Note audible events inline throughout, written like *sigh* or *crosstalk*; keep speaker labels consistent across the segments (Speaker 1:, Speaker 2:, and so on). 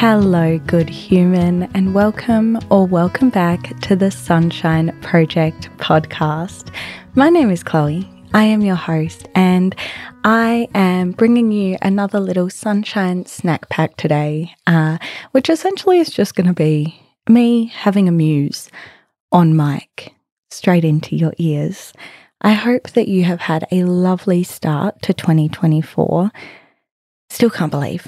Speaker 1: Hello, good human, and welcome or welcome back to the Sunshine Project podcast. My name is Chloe. I am your host, and I am bringing you another little sunshine snack pack today, uh, which essentially is just going to be me having a muse on mic straight into your ears. I hope that you have had a lovely start to 2024. Still can't believe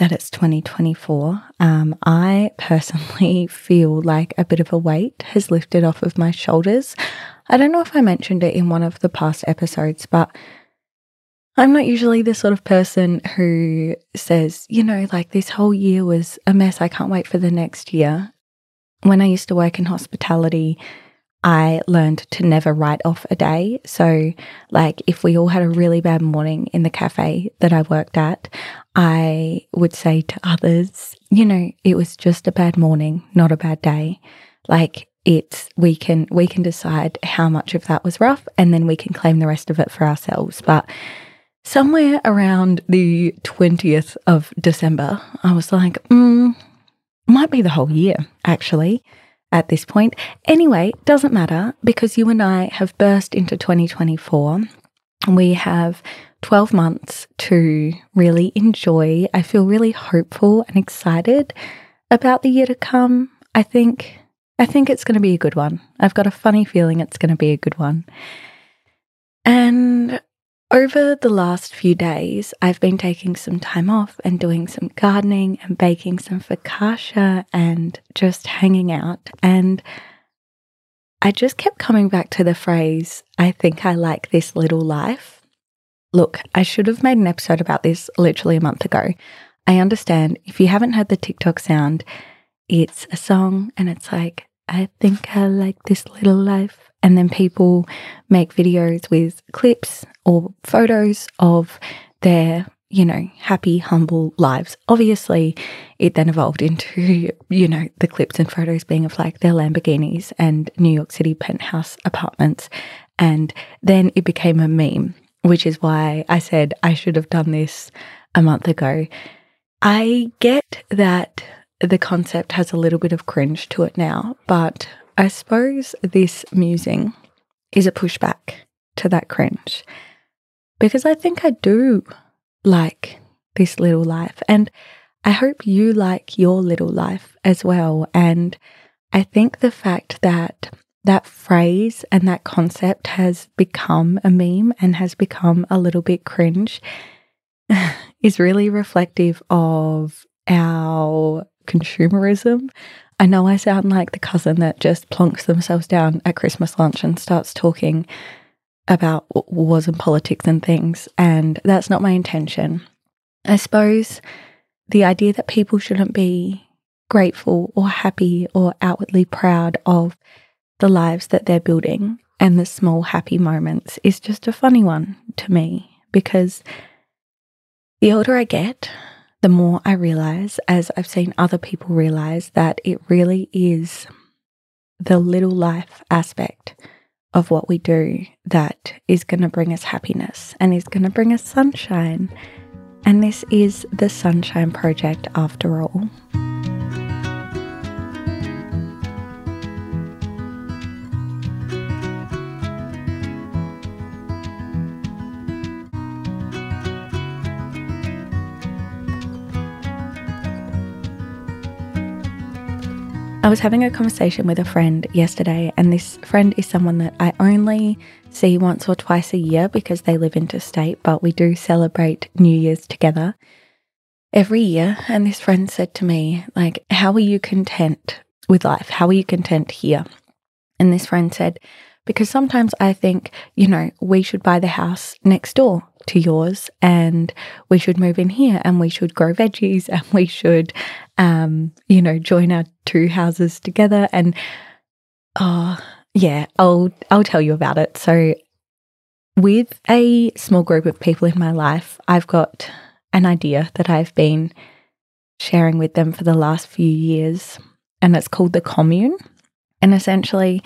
Speaker 1: that it's 2024. Um, I personally *laughs* feel like a bit of a weight has lifted off of my shoulders. I don't know if I mentioned it in one of the past episodes, but I'm not usually the sort of person who says, you know, like this whole year was a mess. I can't wait for the next year. When I used to work in hospitality, I learned to never write off a day. So, like, if we all had a really bad morning in the cafe that I worked at, I would say to others, you know, it was just a bad morning, not a bad day. Like, it's we can we can decide how much of that was rough and then we can claim the rest of it for ourselves but somewhere around the 20th of december i was like mm, might be the whole year actually at this point. Anyway, doesn't matter because you and I have burst into 2024 and we have 12 months to really enjoy. I feel really hopeful and excited about the year to come. I think I think it's going to be a good one. I've got a funny feeling it's going to be a good one. And over the last few days, I've been taking some time off and doing some gardening and baking some focaccia and just hanging out. And I just kept coming back to the phrase, I think I like this little life. Look, I should have made an episode about this literally a month ago. I understand if you haven't heard the TikTok sound, it's a song and it's like, I think I like this little life and then people make videos with clips or photos of their you know happy humble lives. Obviously it then evolved into you know the clips and photos being of like their lamborghinis and new york city penthouse apartments. And then it became a meme which is why i said i should have done this a month ago. I get that the concept has a little bit of cringe to it now but I suppose this musing is a pushback to that cringe. Because I think I do like this little life and I hope you like your little life as well. And I think the fact that that phrase and that concept has become a meme and has become a little bit cringe *laughs* is really reflective of our consumerism I know I sound like the cousin that just plonks themselves down at Christmas lunch and starts talking about wars and politics and things, and that's not my intention. I suppose the idea that people shouldn't be grateful or happy or outwardly proud of the lives that they're building and the small happy moments is just a funny one to me because the older I get, the more I realize, as I've seen other people realize, that it really is the little life aspect of what we do that is going to bring us happiness and is going to bring us sunshine. And this is the Sunshine Project after all. I was having a conversation with a friend yesterday, and this friend is someone that I only see once or twice a year because they live interstate, but we do celebrate New Year's together every year. And this friend said to me, like, how are you content with life? How are you content here? And this friend said, because sometimes I think, you know, we should buy the house next door to yours and we should move in here and we should grow veggies and we should um you know join our two houses together. And oh yeah I'll I'll tell you about it. So with a small group of people in my life I've got an idea that I've been sharing with them for the last few years and it's called the commune. And essentially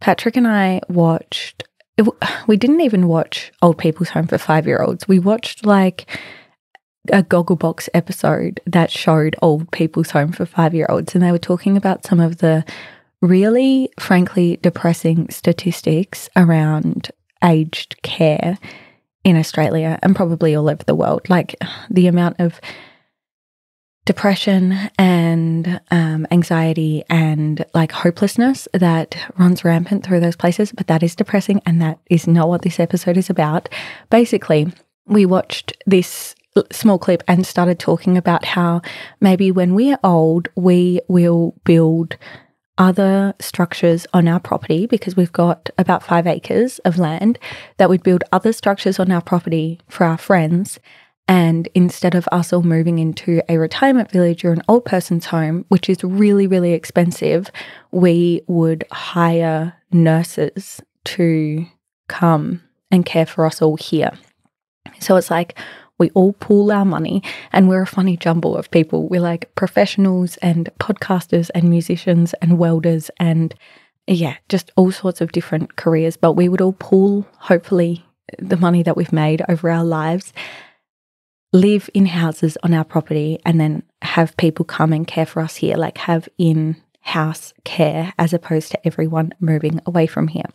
Speaker 1: Patrick and I watched it, *sighs* we didn't even watch Old People's Home for five year olds. We watched like a Gogglebox episode that showed old people's home for five year olds, and they were talking about some of the really, frankly, depressing statistics around aged care in Australia and probably all over the world. Like *sighs* the amount of depression and um, anxiety and like hopelessness that runs rampant through those places. But that is depressing, and that is not what this episode is about. Basically, we watched this small clip and started talking about how maybe when we are old, we will build other structures on our property because we've got about five acres of land that we'd build other structures on our property for our friends. And instead of us all moving into a retirement village or an old person's home, which is really, really expensive, we would hire nurses to come and care for us all here. So it's like we all pool our money and we're a funny jumble of people. We're like professionals and podcasters and musicians and welders and yeah, just all sorts of different careers. But we would all pool, hopefully, the money that we've made over our lives, live in houses on our property, and then have people come and care for us here, like have in house care as opposed to everyone moving away from here.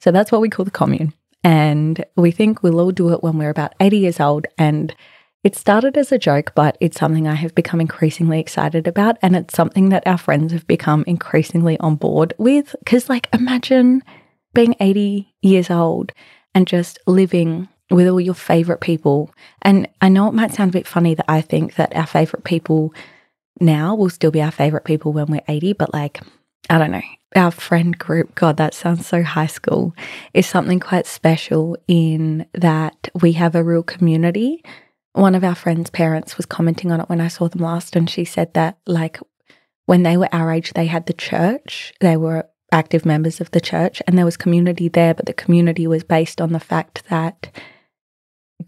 Speaker 1: So that's what we call the commune. And we think we'll all do it when we're about 80 years old. And it started as a joke, but it's something I have become increasingly excited about. And it's something that our friends have become increasingly on board with. Because, like, imagine being 80 years old and just living with all your favorite people. And I know it might sound a bit funny that I think that our favorite people now will still be our favorite people when we're 80, but like, I don't know our friend group, God, that sounds so high school, is something quite special in that we have a real community. One of our friends' parents was commenting on it when I saw them last, and she said that, like, when they were our age, they had the church, they were active members of the church, and there was community there, but the community was based on the fact that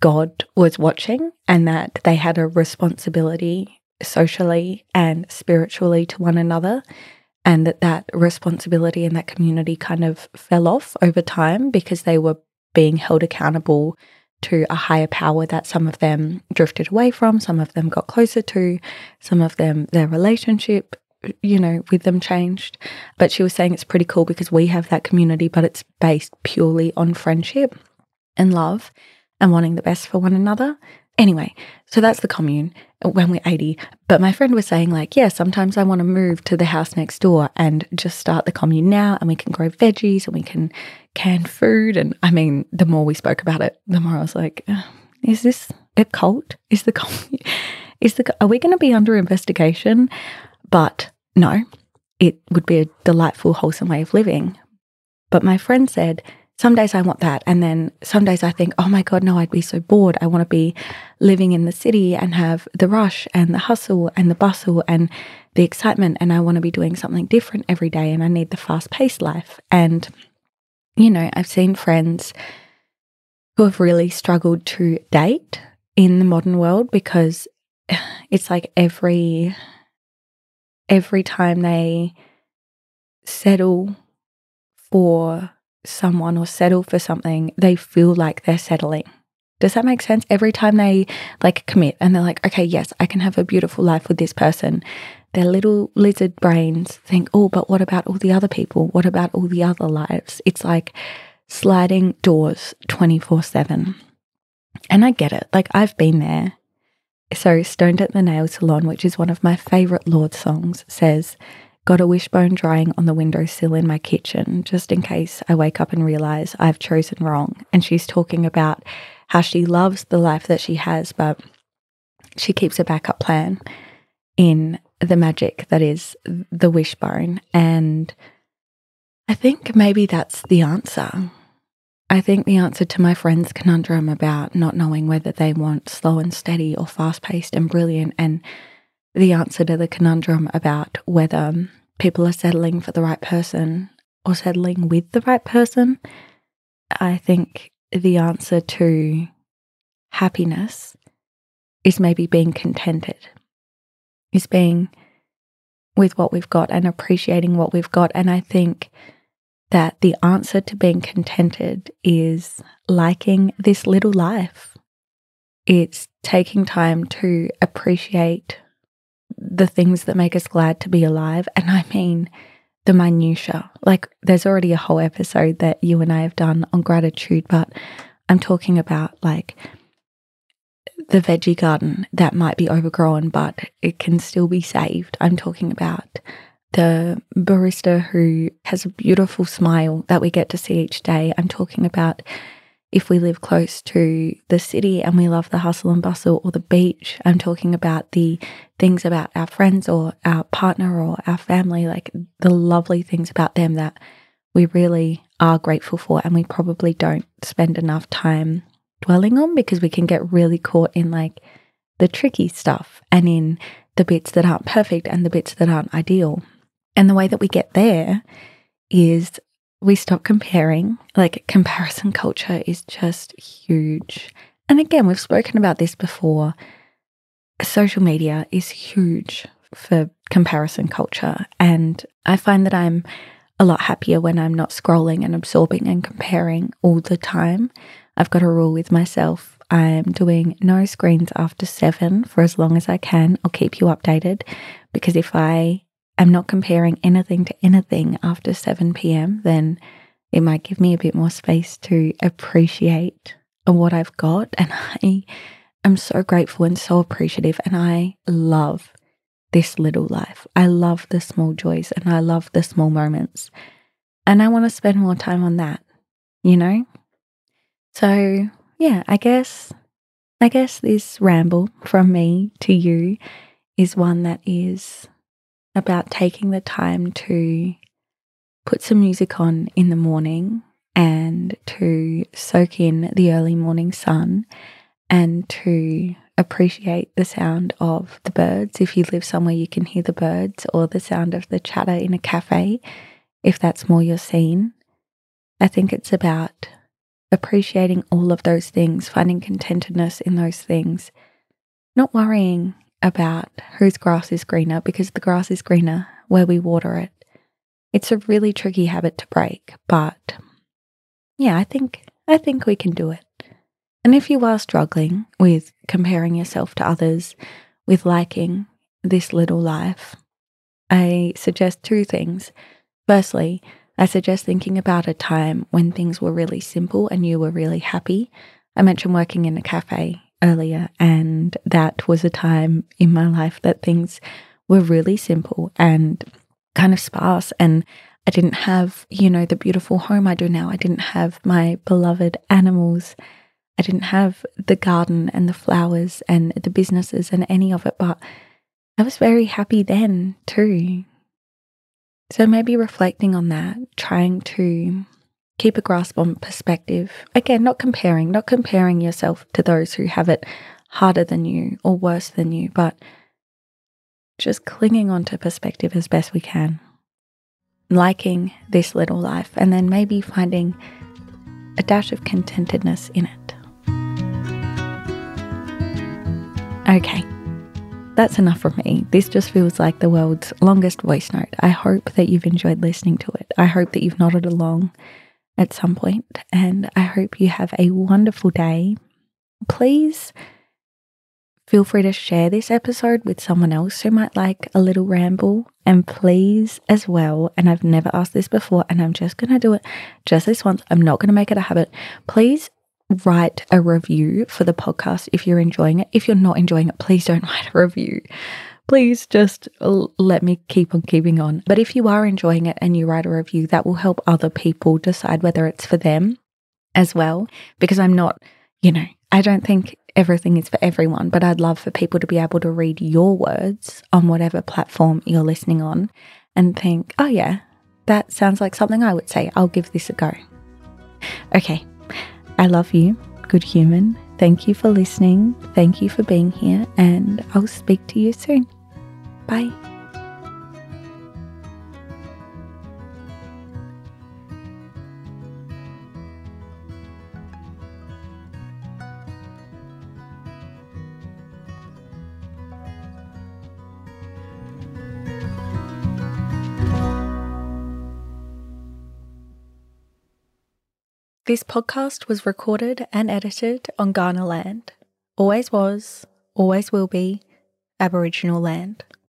Speaker 1: God was watching and that they had a responsibility socially and spiritually to one another and that that responsibility and that community kind of fell off over time because they were being held accountable to a higher power that some of them drifted away from, some of them got closer to, some of them their relationship, you know, with them changed. But she was saying it's pretty cool because we have that community, but it's based purely on friendship and love and wanting the best for one another. Anyway, so that's the commune when we're 80. But my friend was saying, like, yeah, sometimes I want to move to the house next door and just start the commune now and we can grow veggies and we can can food. And I mean, the more we spoke about it, the more I was like, is this a cult? Is the commune, *laughs* is the, are we going to be under investigation? But no, it would be a delightful, wholesome way of living. But my friend said, some days I want that. And then some days I think, oh my God, no, I'd be so bored. I want to be living in the city and have the rush and the hustle and the bustle and the excitement. And I want to be doing something different every day. And I need the fast paced life. And, you know, I've seen friends who have really struggled to date in the modern world because *sighs* it's like every every time they settle for someone or settle for something, they feel like they're settling. Does that make sense? Every time they like commit and they're like, okay, yes, I can have a beautiful life with this person, their little lizard brains think, oh, but what about all the other people? What about all the other lives? It's like sliding doors 24 7. And I get it. Like, I've been there. So, Stoned at the Nail Salon, which is one of my favorite Lorde songs, says, Got a wishbone drying on the windowsill in my kitchen, just in case I wake up and realize I've chosen wrong. And she's talking about how she loves the life that she has, but she keeps a backup plan in the magic that is the wishbone. And I think maybe that's the answer. I think the answer to my friend's conundrum about not knowing whether they want slow and steady or fast paced and brilliant, and the answer to the conundrum about whether people are settling for the right person or settling with the right person. I think the answer to happiness is maybe being contented, is being with what we've got and appreciating what we've got. And I think that the answer to being contented is liking this little life It's taking time to appreciate the things that make us glad to be alive. And I mean, the minutia. Like, there's already a whole episode that you and I have done on gratitude, but I'm talking about like the veggie garden that might be overgrown, but it can still be saved. I'm talking about the barista who has a beautiful smile that we get to see each day. I'm talking about if we live close to the city and we love the hustle and bustle or the beach. I'm talking about the things about our friends or our partner or our family, like the lovely things about them that we really are grateful for and we probably don't spend enough time dwelling on because we can get really caught in like the tricky stuff and in the bits that aren't perfect and the bits that aren't ideal. And the way that we get there is we stop comparing. Like comparison culture is just huge. And again, we've spoken about this before. Social media is huge for comparison culture. And I find that I'm a lot happier when I'm not scrolling and absorbing and comparing all the time. I've got a rule with myself. I'm doing no screens after seven for as long as I can. I'll keep you updated because if I am not comparing anything to anything after 7 p.m., then it might give me a bit more space to appreciate what I've got. And I am so grateful and so appreciative. And I love this little life. I love the small joys and I love the small moments. And I want to spend more time on that, you know? So, yeah, I guess I guess this ramble from me to you is one that is about taking the time to put some music on in the morning and to soak in the early morning sun and to appreciate the sound of the birds. If you live somewhere you can hear the birds or the sound of the chatter in a cafe, if that's more your scene. I think it's about appreciating all of those things, finding contentedness in those things, not worrying about whose grass is greener because the grass is greener where we water it. It's a really tricky habit to break, but yeah, I think I think we can do it. And if you are struggling with comparing yourself to others, with liking this little life, I suggest two things. Firstly, I suggest thinking about a time when things were really simple and you were really happy. I mentioned working in a cafe earlier, and that was a time in my life that things were really simple and kind of sparse. And I didn't have, you know, the beautiful home I do now. I didn't have my beloved animals. I didn't have the garden and the flowers and the businesses and any of it, but I was very happy then too. So maybe reflecting on that, trying to keep a grasp on perspective. Again, not comparing, not comparing yourself to those who have it harder than you or worse than you, but just clinging on to perspective as best we can. Liking this little life and then maybe finding a dash of contentedness in it. Okay. That's enough from me. This just feels like the world's longest voice note. I hope that you've enjoyed listening to it. I hope that you've nodded along at some point, and I hope you have a wonderful day. Please feel free to share this episode with someone else who might like a little ramble. And please, as well, and I've never asked this before, and I'm just going to do it just this once. I'm not going to make it a habit. Please write a review for the podcast if you're enjoying it. If you're not enjoying it, please don't *laughs* write a review. Please just let me keep on keeping on. But if you are enjoying it and you write a review, that will help other people decide whether it's for them as well. Because I'm not, you know, I don't think everything is for everyone, but I'd love for people to be able to read your words on whatever platform you're listening on and think, oh, yeah, that sounds like something I would say. I'll give this a go. Okay, I love you, good human. Thank you for listening. Thank you for being here, and I'll speak to you soon. Bye. This podcast was recorded and edited on Ghana land. always was, always will be Aboriginal land.